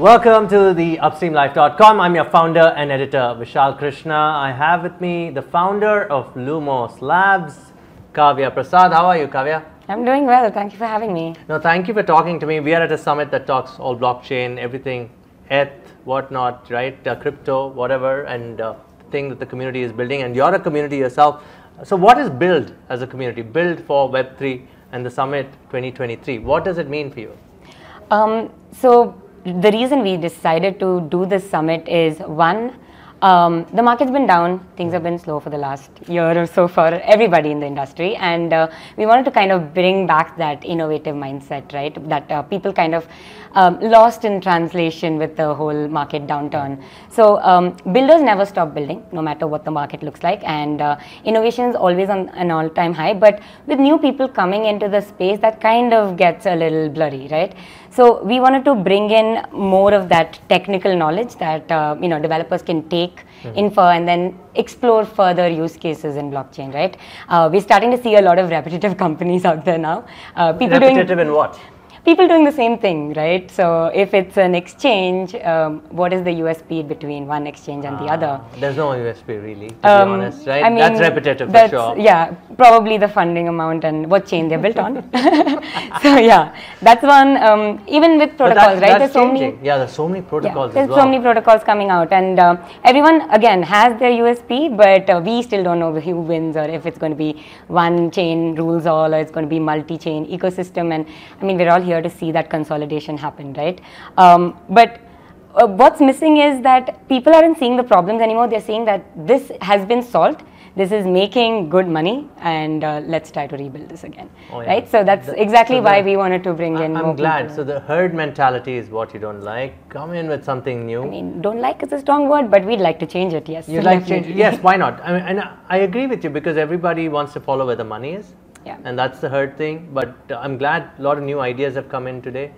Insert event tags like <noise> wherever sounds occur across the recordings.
Welcome to the upstreamlife.com. I'm your founder and editor, Vishal Krishna. I have with me the founder of Lumos Labs, Kaavya Prasad. How are you, Kaavya? I'm doing well. Thank you for having me. No, thank you for talking to me. We are at a summit that talks all blockchain, everything, ETH, whatnot, right? Uh, crypto, whatever, and uh, thing that the community is building. And you're a community yourself. So, what is Build as a community? Build for Web3 and the summit 2023. What does it mean for you? Um, so, the reason we decided to do this summit is one, um, the market's been down, things have been slow for the last year or so for everybody in the industry, and uh, we wanted to kind of bring back that innovative mindset, right? That uh, people kind of um, lost in translation with the whole market downturn. So, um, builders never stop building, no matter what the market looks like, and uh, innovation is always on an all time high. But with new people coming into the space, that kind of gets a little blurry, right? So we wanted to bring in more of that technical knowledge that uh, you know developers can take, mm-hmm. infer, and then explore further use cases in blockchain. Right? Uh, we're starting to see a lot of repetitive <laughs> companies out there now. Uh, people repetitive doing, in what? People doing the same thing, right? So if it's an exchange, um, what is the USP between one exchange and the other? Ah, there's no USP really, to um, be honest, right? I mean, that's repetitive that's, for sure. Yeah, probably the funding amount and what chain they're built on. <laughs> <laughs> so yeah, that's one. Um, even with protocols, right? there's so many. Yeah, there's so many protocols. Yeah, there's well. so many protocols coming out, and uh, everyone again has their USP, but uh, we still don't know who wins or if it's going to be one chain rules all or it's going to be multi-chain ecosystem. And I mean, we're all here to see that consolidation happen, right? Um, but uh, what's missing is that people aren't seeing the problems anymore. They're saying that this has been solved. This is making good money, and uh, let's try to rebuild this again, oh, yeah. right? So that's the, exactly so why we wanted to bring in. I'm glad. People. So the herd mentality is what you don't like. Come in with something new. I mean, don't like is a strong word, but we'd like to change it. Yes, you'd like to change. Yes, <laughs> why not? I mean, and I agree with you because everybody wants to follow where the money is. Yeah. And that's the herd thing. But uh, I'm glad a lot of new ideas have come in today.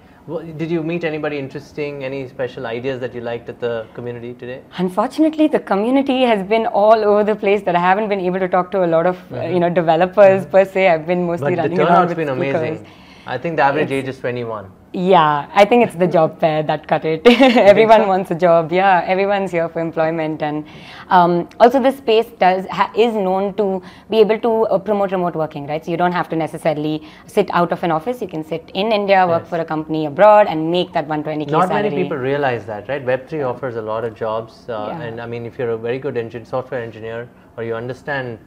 Did you meet anybody interesting? Any special ideas that you liked at the community today? Unfortunately, the community has been all over the place. That I haven't been able to talk to a lot of mm-hmm. uh, you know developers mm-hmm. per se. I've been mostly but running the turnout's been speakers. amazing. I think the average it's, age is 21. Yeah, I think it's the job fair that cut it. <laughs> everyone wants a job. Yeah, everyone's here for employment, and um, also the space does ha- is known to be able to uh, promote remote working, right? So you don't have to necessarily sit out of an office. You can sit in India, work yes. for a company abroad, and make that 120k Not salary. many people realize that, right? Web three offers a lot of jobs, uh, yeah. and I mean, if you're a very good engine, software engineer or you understand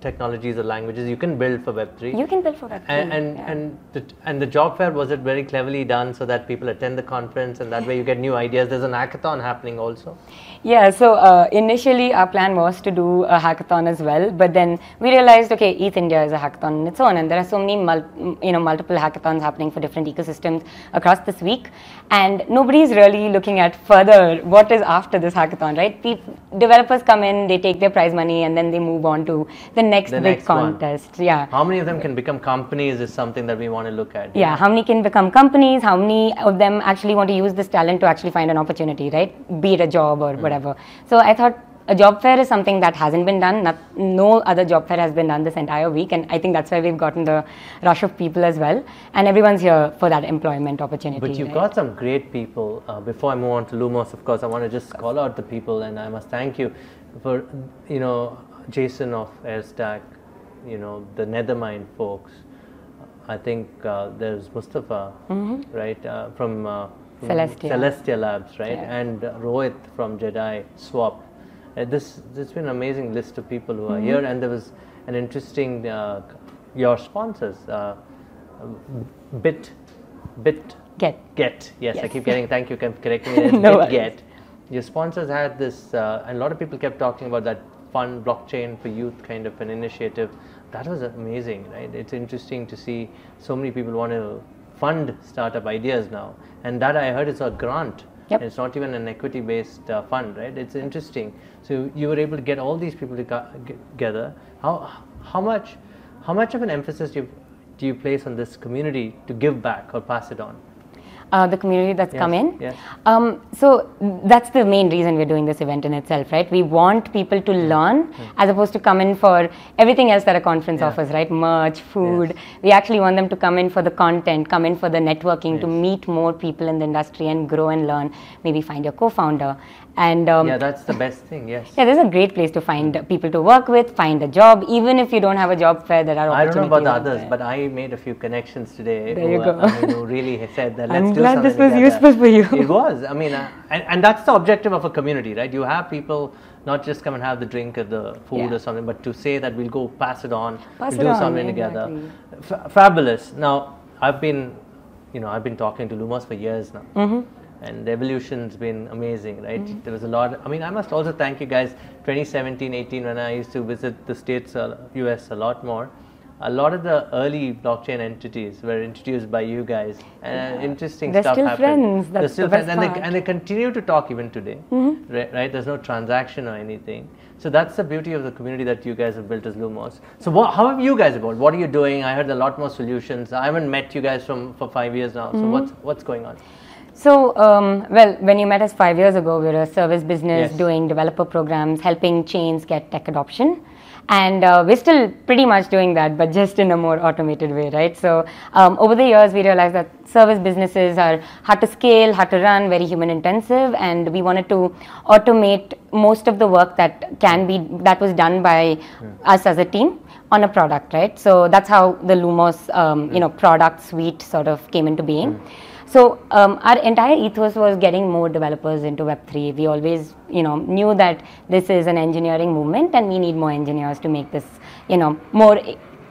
technologies or languages you can build for web3 you can build for web3 and and, yeah. and, the, and the job fair was it very cleverly done so that people attend the conference and that way you get new ideas. There's an hackathon happening also yeah so uh, initially our plan was to do a hackathon as well but then we realized okay ETHIndia is a hackathon in its own and there are so many mul- you know multiple hackathons happening for different ecosystems across this week and nobody's really looking at further what is after this hackathon right Pe- developers come in they take their prize money and then they move on to the next the big next contest. One. Yeah. How many of them can become companies is something that we want to look at. Yeah. How many can become companies? How many of them actually want to use this talent to actually find an opportunity, right? Be it a job or mm. Whatever. So I thought a job fair is something that hasn't been done. Not, no other job fair has been done this entire week, and I think that's why we've gotten the rush of people as well. And everyone's here for that employment opportunity. But you've right? got some great people. Uh, before I move on to Lumos, of course, I want to just call out the people, and I must thank you for you know Jason of Airstack, you know, the Nethermind folks. I think uh, there's Mustafa, mm-hmm. right, uh, from, uh, from Celestia. Celestia Labs, right, yeah. and Rohit from Jedi Swap. Uh, this there's been an amazing list of people who are mm-hmm. here, and there was an interesting uh, your sponsors, uh, Bit, Bit Get Get. Yes, yes, I keep getting. Thank you, Can correcting <laughs> me. no Bitget. Your sponsors had this, and a lot of people kept talking about that fun blockchain for youth kind of an initiative. That was amazing, right? It's interesting to see so many people want to fund startup ideas now, and that I heard is a grant. Yep. It's not even an equity based uh, fund, right? It's interesting. So you were able to get all these people together. How how much how much of an emphasis do you, do you place on this community to give back or pass it on? Uh, the community that's come in. yes. Um, so that's the main reason we're doing this event in itself, right? We want people to learn as opposed to come in for everything else that a conference Yeah. offers, right? Merch, food. We actually want them to come in for the content, come in for the networking, to meet more people in the industry and grow and learn. Maybe find your co-founder. And um, yeah, that's the best thing. Yes. yeah, this is a great place to find people to work with, find a job. Even if you don't have a job fair, there are I don't know about the others, but I made a few connections today. There who, you uh, go. I mean, who really <laughs> said that. Let's I'm do glad this was together." useful for you. It was. I mean, uh, and, and that's the objective of a community, right? You have people not just come and have the drink or the food Yeah. or something, but to say that we'll go pass it on, Pass we'll it do on, something yeah, together. exactly. F- fabulous. Now, I've been, you know, I've been talking to Lumos for years now. Mm-hmm. And the evolution's been amazing, right? There was a lot. I mean, I must also thank you guys. 2017, 18, when I used to visit the states, uh, US, a lot more. A lot of the early blockchain entities were introduced by you guys, and interesting They're stuff still happened. friends, They're still the friends, and they. Mm-hmm. and they continue to talk even today. Right, right? There's no transaction or anything. So that's the beauty of the community that you guys have built as Lumos. So what, how have you guys evolved? What are you doing? I heard a lot more solutions. I haven't met you guys from for five years now. Mm-hmm. So what's what's going on? So, um, well, when you met us five years ago, we were a service business Yes. doing developer programs, helping chains get tech adoption. And uh, we're still pretty much doing that, but just in a more automated way, right? So, um, over the years, we realized that service businesses are hard to scale, hard to run, very human intensive, and we wanted to automate most of the work that can be that was done by us as a team on a product, right? So that's how the Lumos, um, you know, product suite sort of came into being. So um, our entire ethos was getting more developers into Web3. We always, you know, knew that this is an engineering movement, and we need more engineers to make this, you know, more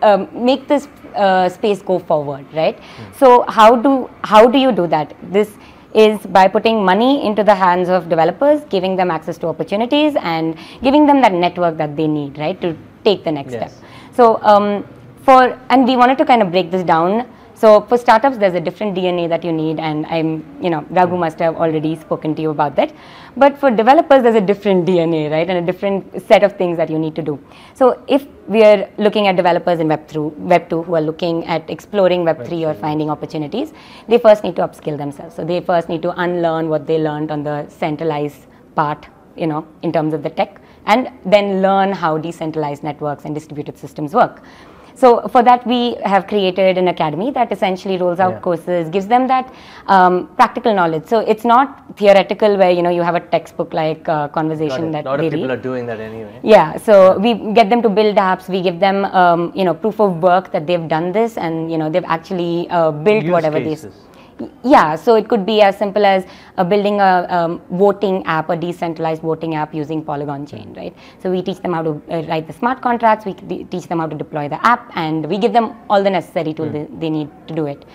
um, make this uh, space go forward, right? So how do how do you do that? This is by putting money into the hands of developers, giving them access to opportunities, and giving them that network that they need, right, to take the next Yes. step. So um, for and we wanted to kind of break this down. So for startups, there's a different DNA that you need, and I'm, you know, Raghu mm-hmm. must have already spoken to you about that. But for developers, there's a different DNA, right, and a different set of things that you need to do. So if we are looking at developers in Web through Web two who are looking at exploring Web three or finding opportunities, they first need to upskill themselves. So they first need to unlearn what they learned on the centralized part, you know, in terms of the tech, and then learn how decentralized networks and distributed systems work. So for that, we have created an academy that essentially rolls out Yeah. courses, gives them that um, practical knowledge. So it's not theoretical where you know you have a textbook like uh, conversation that a lot of people read. are doing that anyway. Yeah, so we get them to build apps. We give them, um, you know, proof of work that they've done this, and you know they've actually uh, built Use whatever cases. they. Yeah, so it could be as simple as uh, building a um, voting app, a decentralized voting app using Polygon chain, right? So we teach them how to uh, write the smart contracts. We teach them how to deploy the app, and we give them all the necessary tools they, they need to do it.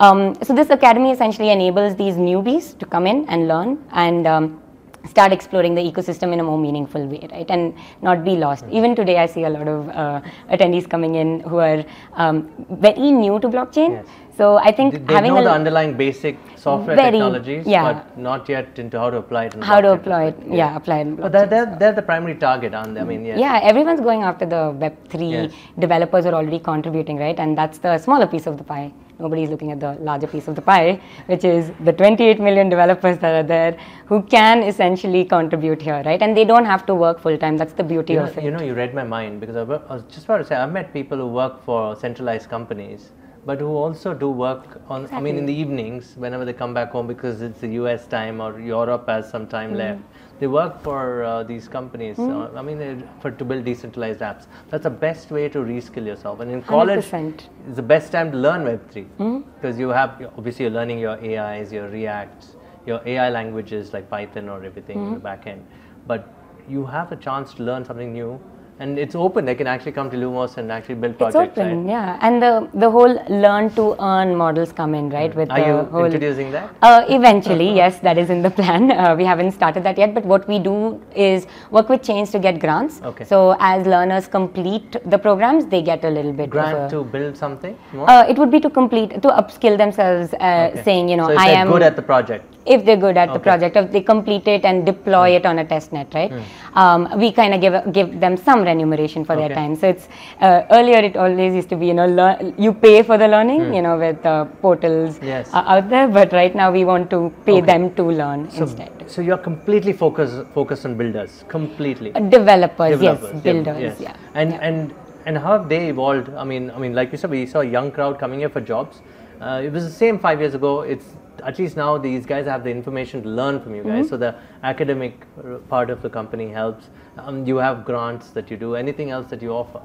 Um, so this academy essentially enables these newbies to come in and learn and. Um, start exploring the ecosystem in a more meaningful way, right? And not be lost. Even today, I see a lot of uh, attendees coming in who are um, very new to blockchain. Yes. So I think They, they having know the underlying basic software Very- technologies, yeah. but not yet into how to apply it. In how to apply it, perspective. yeah, apply it. But they're, they're, they're the primary target, aren't they? I mean, yeah. Yeah, everyone's going after the Web3 Yes. developers are already contributing, right? And that's the smaller piece of the pie. Nobody's looking at the larger piece of the pie, which is the 28 million developers that are there who can essentially contribute here, right? And they don't have to work full time. That's the beauty You know, of it. you know, you read my mind because I, was just about to say I've met people who work for centralized companies, but who also do work on. I mean, in the evenings whenever they come back home because it's the U.S. time or Europe has some time Mm. left. They work for uh, these companies. Uh, I mean, for to build decentralized apps. That's the best way to reskill yourself. And in college, 100%. it's the best time to learn Web3 because you have obviously you're learning your AIs, your Reacts, your AI languages like Python or everything in the back end. But you have a chance to learn something new, and it's open. They can actually come to Lumos and actually build projects. It's open, right? yeah. And the, the whole learn to earn models come in, right? With Are the you whole introducing that? Uh, eventually, <laughs> yes, that is in the plan. Uh, we haven't started that yet, but what we do is work with chains to get grants. Okay. So as learners complete the programs, they get a little bit Grant a, to build something more. uh, it would be to complete to upskill themselves, uh, Okay. saying you know so if I they're am good at the project. if they're good at the Okay. Hmm. project, if they complete it and deploy it on a test net, right? Um, we kind of give give them some remuneration for their Okay. time. So it's uh, earlier it always used to be you know lear- you pay for the learning you know with uh, portals. Yes. uh, out there, but right now we want to pay Okay. them to learn So, instead. so you're completely focused focused on builders, completely. Uh, developers, Developers, yes, builders, yes. yeah. And yeah. and and how have they evolved? I mean, I mean, like you said, we saw a young crowd coming here for jobs. Uh, it was the same five years ago. It's at least now these guys have the information to learn from you guys. Mm-hmm. So the academic part of the company helps. Um, you have grants that you do. Anything else that you offer?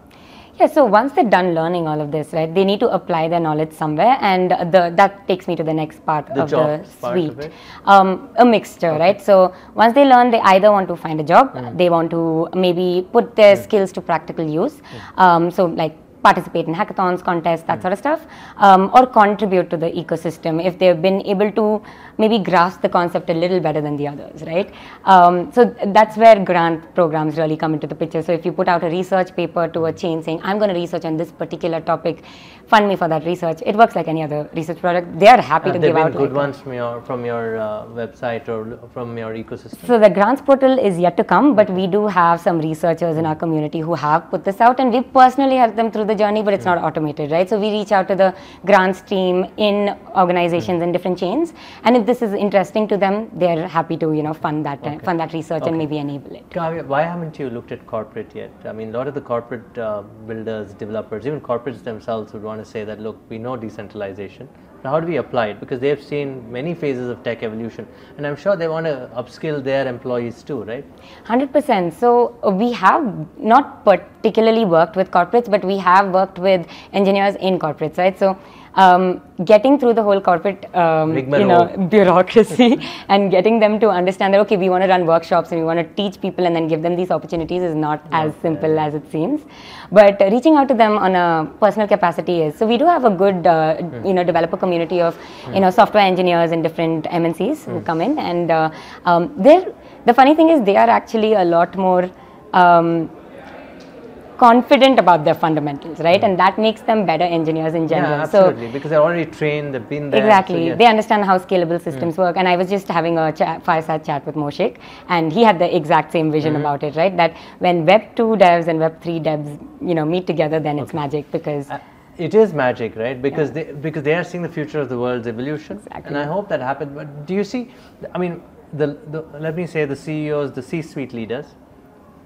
Yeah, so once they're done learning all of this, right, they need to apply their knowledge somewhere, and the that takes me to the next part The of the part of suite. Um, a mixture, right? So once they learn, they either want to find a job, Hmm. they want to maybe put their skills to practical use. Hmm. Um, so like participate in hackathons, contests, that sort of stuff, um, or contribute to the ecosystem. If they've been able to maybe grasp the concept a little better than the others, right? Um, so that's where grant programs really come into the picture. So if you put out a research paper to a chain saying, I'm going to research on this particular topic, fund me for that research, it works like any other research product. They are happy Have to give out good like ones from your from your uh, website or from your ecosystem? So the grants portal is yet to come, but we do have some researchers in our community who have put this out, and we personally help them through the journey, but it's not automated, right? So we reach out to the grants team in organizations in different chains, and if this is interesting to them, they're happy to you know fund that Okay. fund that research Okay. and maybe enable it. Kaavya, why haven't you looked at corporate yet? I mean, a lot of the corporate uh, builders, developers, even corporates themselves would want to say that, look, we know decentralization. Now, how do we apply it? Because they've seen many phases of tech evolution, and I'm sure they want to upskill their employees too, right? 100%. So uh, we have not particularly worked with corporates, but we have worked with engineers in corporates, right? So um, getting through the whole corporate, um, you know, bureaucracy <laughs> and getting them to understand that okay, we want to run workshops and we want to teach people and then give them these opportunities is not as simple as it seems. But uh, reaching out to them on a personal capacity is. So we do have a good, uh, you know, developer community of you know software engineers in different MNCs who come in, and uh, um, they're the funny thing is they are actually a lot more. Um, confident about their fundamentals right and that makes them better engineers in general yeah, so because they're already trained, they've been there. so Exactly. They understand how scalable systems work. And I was just having a chat, fireside chat with Moshik, and he had the exact same vision about it, right? That when Web 2 devs and Web 3 devs, you know, meet together, then it's magic because Uh, it is magic, right? Because they because they are seeing the future of the world's evolution, Exactly. and I hope that happens. But do you see? I mean, the, the let me say the CEOs, the C-suite leaders.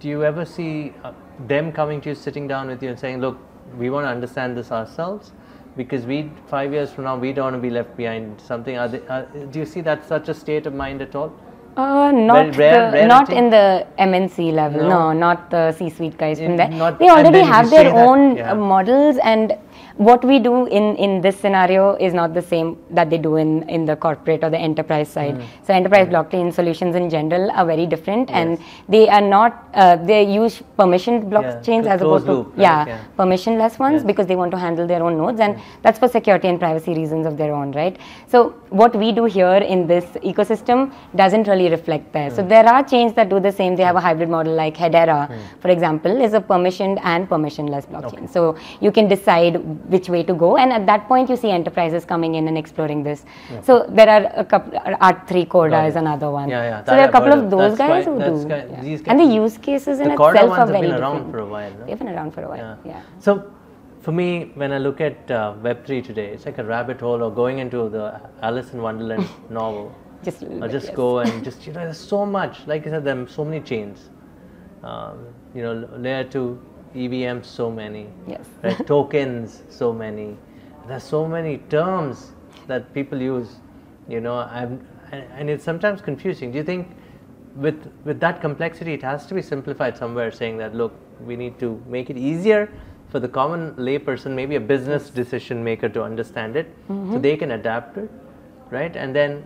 Do you ever see uh, them coming to you, sitting down with you, and saying, "Look, we want to understand this ourselves." Because we five years from now we don't want to be left behind. Something. Are they, uh, do you see that such a state of mind at all? Uh, not rare- the, not in the MNC level. No? No, not the C-suite guys In- from there. not- they already have their that- own yeah. uh, models, and what we do in in this scenario is not the same that they do in in the corporate or the enterprise side. Hmm. So enterprise blockchain solutions in general are very different, and they are not uh, they use permissioned blockchains cl- as opposed closed to loop, right? yeah, Yeah. permissionless ones Yes. because they want to handle their own nodes, and that's for security and privacy reasons of their own, right? So what we do here in this ecosystem doesn't really reflect there. So there are chains that do the same. They have a hybrid model like Hedera, for example, is a permissioned and permissionless blockchain. So you can decide which way to go, and at that point you see enterprises coming in and exploring this. So there are a couple. R3 Corda is another one. Yeah, yeah, So there are a couple of those guys who do. yeah. And the use cases in itself ones are have very been around different. for a while, no? They've been around for a while. yeah. So, for me, when I look at uh, Web3 today, it's like a rabbit hole or going into the Alice in Wonderland <laughs> novel. Just I'll bit, just yes. go and <laughs> just, you know, there's so much. Like I said, there are so many chains. Um, you know, layer 2, EVM, so many. Yes. Right? <laughs> Tokens, so many. There's so many terms that people use. You know, I'm, and, it's sometimes confusing. Do you think with with that complexity, it has to be simplified somewhere, saying that look, we need to make it easier for the common layperson, maybe a business decision maker, to understand it, so mm-hmm. they can adapt it, right? And then,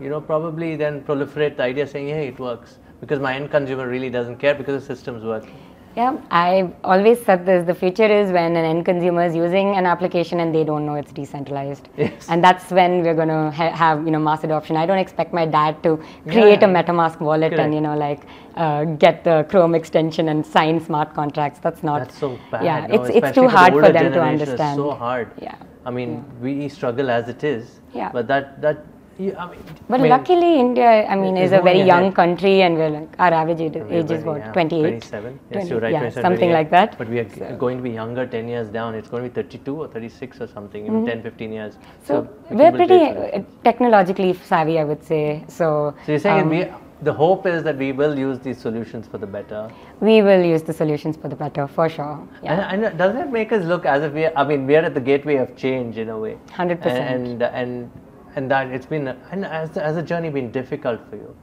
you know, probably then proliferate the idea, saying, hey, it works, because my end consumer really doesn't care because the system's working. Yeah, I've always said this. The future is when an end consumer is using an application and they don't know it's decentralized. Yes. And that's when we're going to ha- have, you know, mass adoption. I don't expect my dad to create Yeah. a MetaMask wallet Correct. and, you know, like uh, get the Chrome extension and sign smart contracts. That's not. That's so bad. Yeah, no, it's, it's too the hard for them to understand. It's so hard. Yeah. I mean, we struggle as it is. Yeah. But that that you, I mean, But I mean, luckily, India, I mean, is is a very young ahead. country, and we're like, our average age, age is everybody, what, yeah, 28? 27. Yes, 20, you're right. yeah, 27, something 28. like that. But we are g- going to be younger 10 years down. It's going to be 32 or 36 or something, even 10, 15 years. Mm-hmm. So, we we're pretty great solutions. uh, technologically savvy, I would say. So, So you're saying um, we, the hope is that we will use these solutions for the better. we will use the solutions for the better, for sure. Yeah. And, and does that make us look as if we? Are, I mean, we are at the gateway of change in a way. 100%. And and and that it's been and has the journey been difficult for you?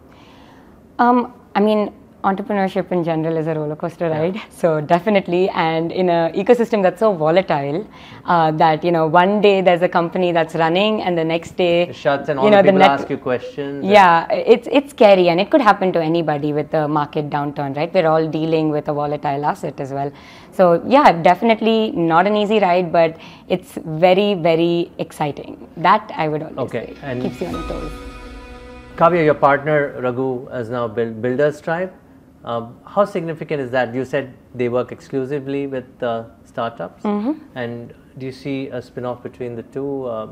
Um, I mean, entrepreneurship in general is a roller coaster ride. So definitely, and in an ecosystem that's so volatile, uh, that you know, one day there's a company that's running, and the next day It shuts and all you know the people net- ask you questions. Yeah, it's it's scary, and it could happen to anybody with the market downturn, right? We're all dealing with a volatile asset as well. So yeah, definitely not an easy ride, but it's very very exciting. That I would always Okay, say and- keeps you on your toes. Kaavya, your partner Raghu has now built Builders Tribe. Um, how significant is that? You said they work exclusively with uh, startups, Mm-hmm. and do you see a spin-off between the two, uh,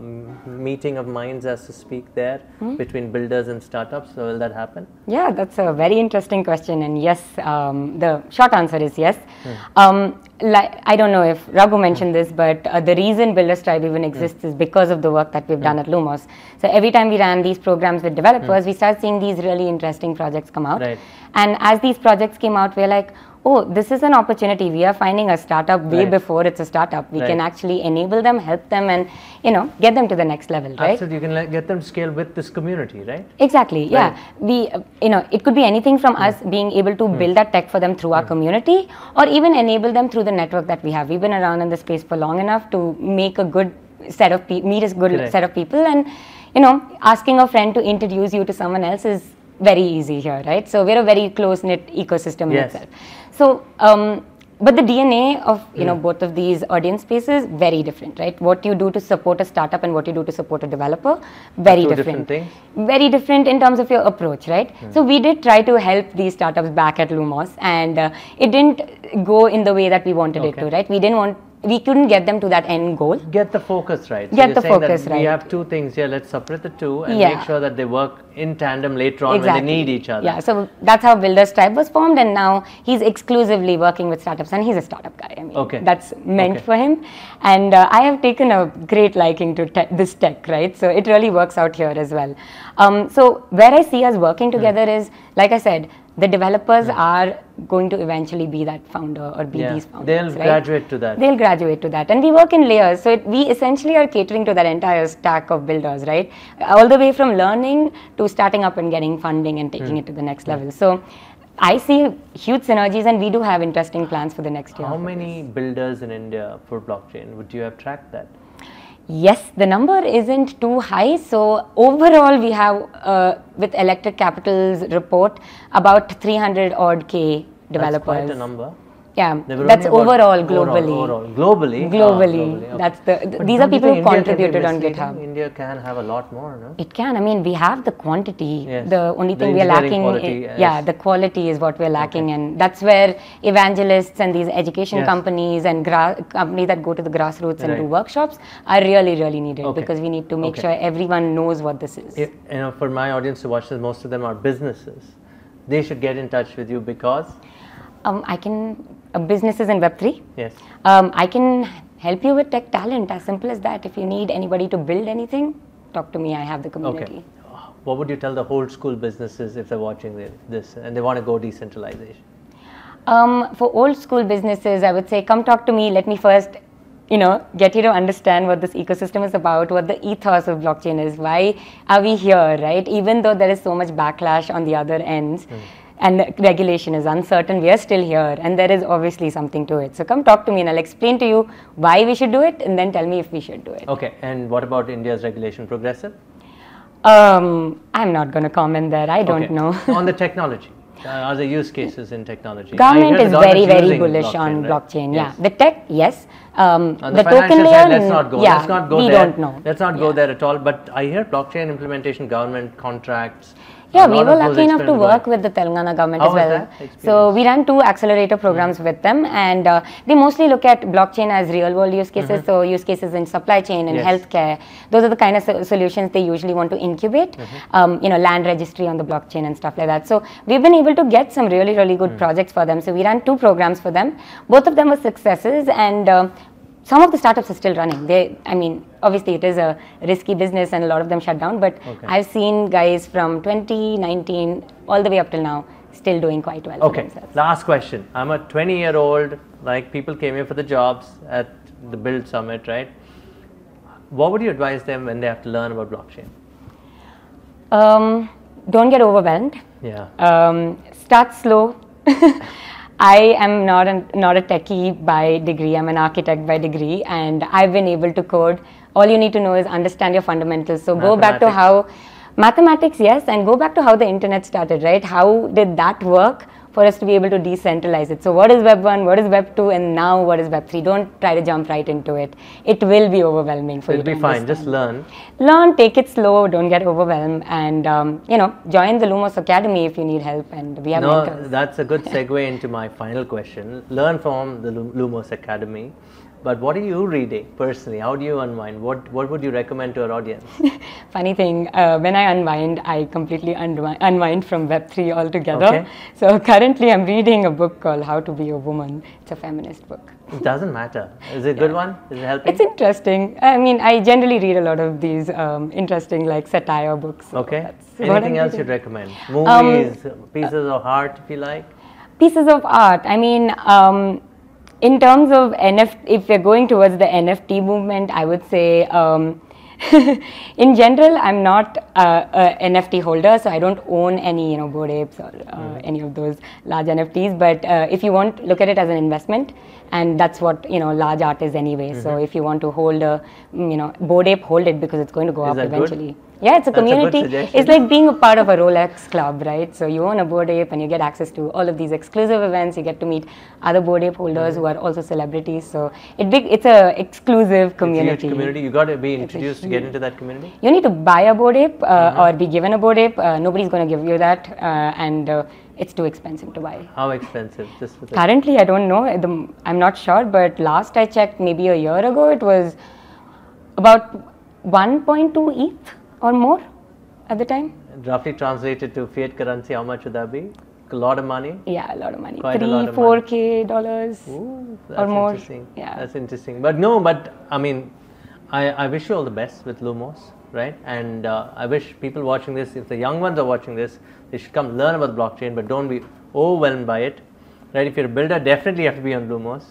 meeting of minds, as to speak, there Hmm? between builders and startups? So will that happen? Yeah, that's a very interesting question, and yes, um, the short answer is yes. Hmm. Um, like, I don't know if Raghu mentioned this, but uh, the reason Builders Tribe even exists is because of the work that we've done at Lumos. So every time we ran these programs with developers, we started seeing these really interesting projects come out. Right. And as these projects came out, we're like, oh, this is an opportunity. We are finding a startup way Right. before it's a startup. We can actually enable them, help them, and you know, get them to the next level, right? Absolutely, you can let, get them to scale with this community, right? Exactly. Yeah. We, uh, you know, it could be anything from us being able to build that tech for them through our community, or even enable them through the network that we have. We've been around in the space for long enough to make a good set of pe- meet a good Correct. set of people, and you know, asking a friend to introduce you to someone else is very easy here, right? So we're a very close knit ecosystem in itself. So. Um, but the DNA of you know both of these audience spaces very different, right? What you do to support a startup and what you do to support a developer, very different. different things. Very different in terms of your approach, right? So we did try to help these startups back at Lumos, and uh, it didn't go in the way that we wanted it to, right? We didn't want, we couldn't get them to that end goal. Get the focus right. So Get the focus focus We have two things here. Let's separate the two and Yeah. make sure that they work in tandem later on when they need each other. Yeah, so that's how Builders Tribe was formed, and now he's exclusively working with startups, and he's a startup guy. I mean, Okay. that's meant Okay. for him. And uh, I have taken a great liking to te- this tech, right? So it really works out here as well. Um, so where I see us working Hmm. together is, like I said, the developers are going to eventually be that founder or be Yeah, these founders. they'll right? graduate to that. They'll graduate to that, and we work in layers. So it, we essentially are catering to that entire stack of builders, right? All the way from learning to starting up and getting funding and taking hmm. it to the next level. So I see huge synergies, and we do have interesting plans for the next year. How many builders in India for blockchain? Would you have tracked that? Yes, the number isn't too high. So overall, we have uh, with Electric Capital's report about 300 odd k developers. That's quite a number. Yeah, that's overall globally. Overall, globally. Ah, Globally, okay. that's the- th- these are people who India contributed on? GitHub. India can have a lot more, no? It can. I mean, we have the quantity. Yes. The only The thing we are lacking, quality, i- yes. yeah, the quality is what we're lacking, and that's where evangelists and these education Yes. companies and gra- companies that go to the grassroots and do workshops are really, really needed Okay. because we need to make Okay. sure everyone knows what this is. If, you know, for my audience to watch this, most of them are businesses. They should get in touch with you because, Um, I can uh, businesses in Web three. yes, Um, I can help you with tech talent. As simple as that. If you need anybody to build anything, talk to me. I have the community. okay. What would you tell the old school businesses if they're watching this and they want to go decentralization? Um, for old school businesses, I would say come talk to me. Let me first, you know, get you to understand what this ecosystem is about, what the ethos of blockchain is. Why are we here, right? Even though there is so much backlash on the other ends. And regulation is uncertain. We are still here, and there is obviously something to it. So come talk to me, and I'll explain to you why we should do it, and then tell me if we should do it. Okay, and what about India's regulation progressive? Um, I'm not going to comment there. I don't Okay. know. <laughs> on the <laughs> technology, uh, are there use cases in technology? Government is very, very bullish on right? blockchain. Yes. Yeah, the tech, yes. Um, On the, the, token layer, side, let's no. not go. Yeah, let's not go we there. don't know. Let's not go there at all. But I hear blockchain implementation, government contracts. Yeah, we were lucky enough to work with the Telangana government How as well. So we ran two accelerator programs with them, and uh, they mostly look at blockchain as real world use cases. So use cases in supply chain and Mm-hmm. Yes. healthcare. Those are the kind of so- solutions they usually want to incubate. Mm-hmm. Um, you know, land registry on the blockchain and stuff like that. So we've been able to get some really really good projects for them. So we ran two programs for them. Both of them were successes, and um, some of the startups are still running. They, I mean, obviously it is a risky business, and a lot of them shut down. But Okay. I've seen guys from 2019 all the way up till now still doing quite well for Okay, themselves. last question. I'm a 20 year old, like people came here for the jobs at the Build Summit, right? What would you advise them when they have to learn about blockchain? Um, don't get overwhelmed. Yeah. Um, start slow. <laughs> I am not a, not a techie by degree. I'm an architect by degree, and I've been able to code. All you need to know is understand your fundamentals. So go back to how mathematics, yes, and go back to how the internet started. Right? How did that work for us to be able to decentralize it? So what is Web one? What is Web two? And now what is Web three? Don't try to jump right into it. It will be overwhelming for It'll you. be fine, just learn. learn, take it slow, don't get overwhelmed, and um, you know, join the Lumos Academy if you need help, and we have No, mentors. that's a good <laughs> segue into my final question. Learn from the Lumos Academy. But what are you reading personally? How do you unwind? What What would you recommend to our audience? <laughs> Funny thing, uh, when I unwind, I completely unwi- unwind from Web3 altogether. Okay. So currently, I'm reading a book called How to Be a Woman. It's a feminist book. It doesn't matter. Is it a <laughs> good one? Is it helping? It's interesting. I mean, I generally read a lot of these um, interesting, like satire books. so okay. that's Anything else you'd recommend? Movies, pieces of art, if you like. pieces of art i mean um, in terms of nft if we're going towards the nft movement i would say um, <laughs> in general i'm not uh, a nft holder so i don't own any you know Bored Apes or uh, any of those large nfts but uh, if you want look at it as an investment and that's what you know large art is anyway. So if you want to hold a mm, you know Bored Ape hold it because it's going to go Is up that good? Yeah it's a That's a community suggestion. it's like being a part of a Rolex club, right? So you own a Bored Ape and you get access to all of these exclusive events. You get to meet other Bored Ape holders who are also celebrities. So it big, it's a exclusive It's a community. community. You got to be introduced to get into that community. You need to buy a Bored Ape uh, Mm-hmm. or be given a Bored Ape. Uh, nobody's going to give you that, uh, and uh, it's too expensive to buy. How expensive? Just Currently, I don't know. The, I'm not sure, but last I checked, maybe a year ago, it was about 1.2 ETH or more at the time. roughly translated to fiat currency, how much would that be? A lot of money. Yeah, a lot of money. Quite a Three, lot of 4K dollars. Ooh, that's more, interesting. yeah. That's interesting. But no, but I mean, I, I wish you all the best with Lumos, right? And uh, I wish people watching this, if the young ones are watching this, they should come learn about blockchain, but don't be overwhelmed by it, right? If you're a builder, definitely you have to be on Lumos,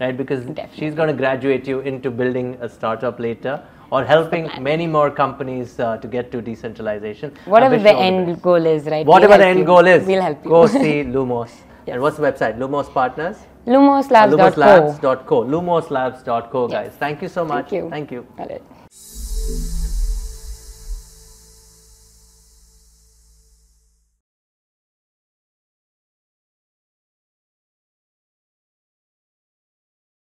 right? Because she's going to graduate you into building a startup later or helping many more companies uh, to get to decentralization. Whatever the end best. goal is, right? Whatever we'll the end you. goal is, we'll help you. go <laughs> see Lumos. And what's the website? Lumos Partners? Lumoslabs.co. Lumoslabs.co. Lumoslabs.co, guys. Thank you so much. Thank you. Thank you.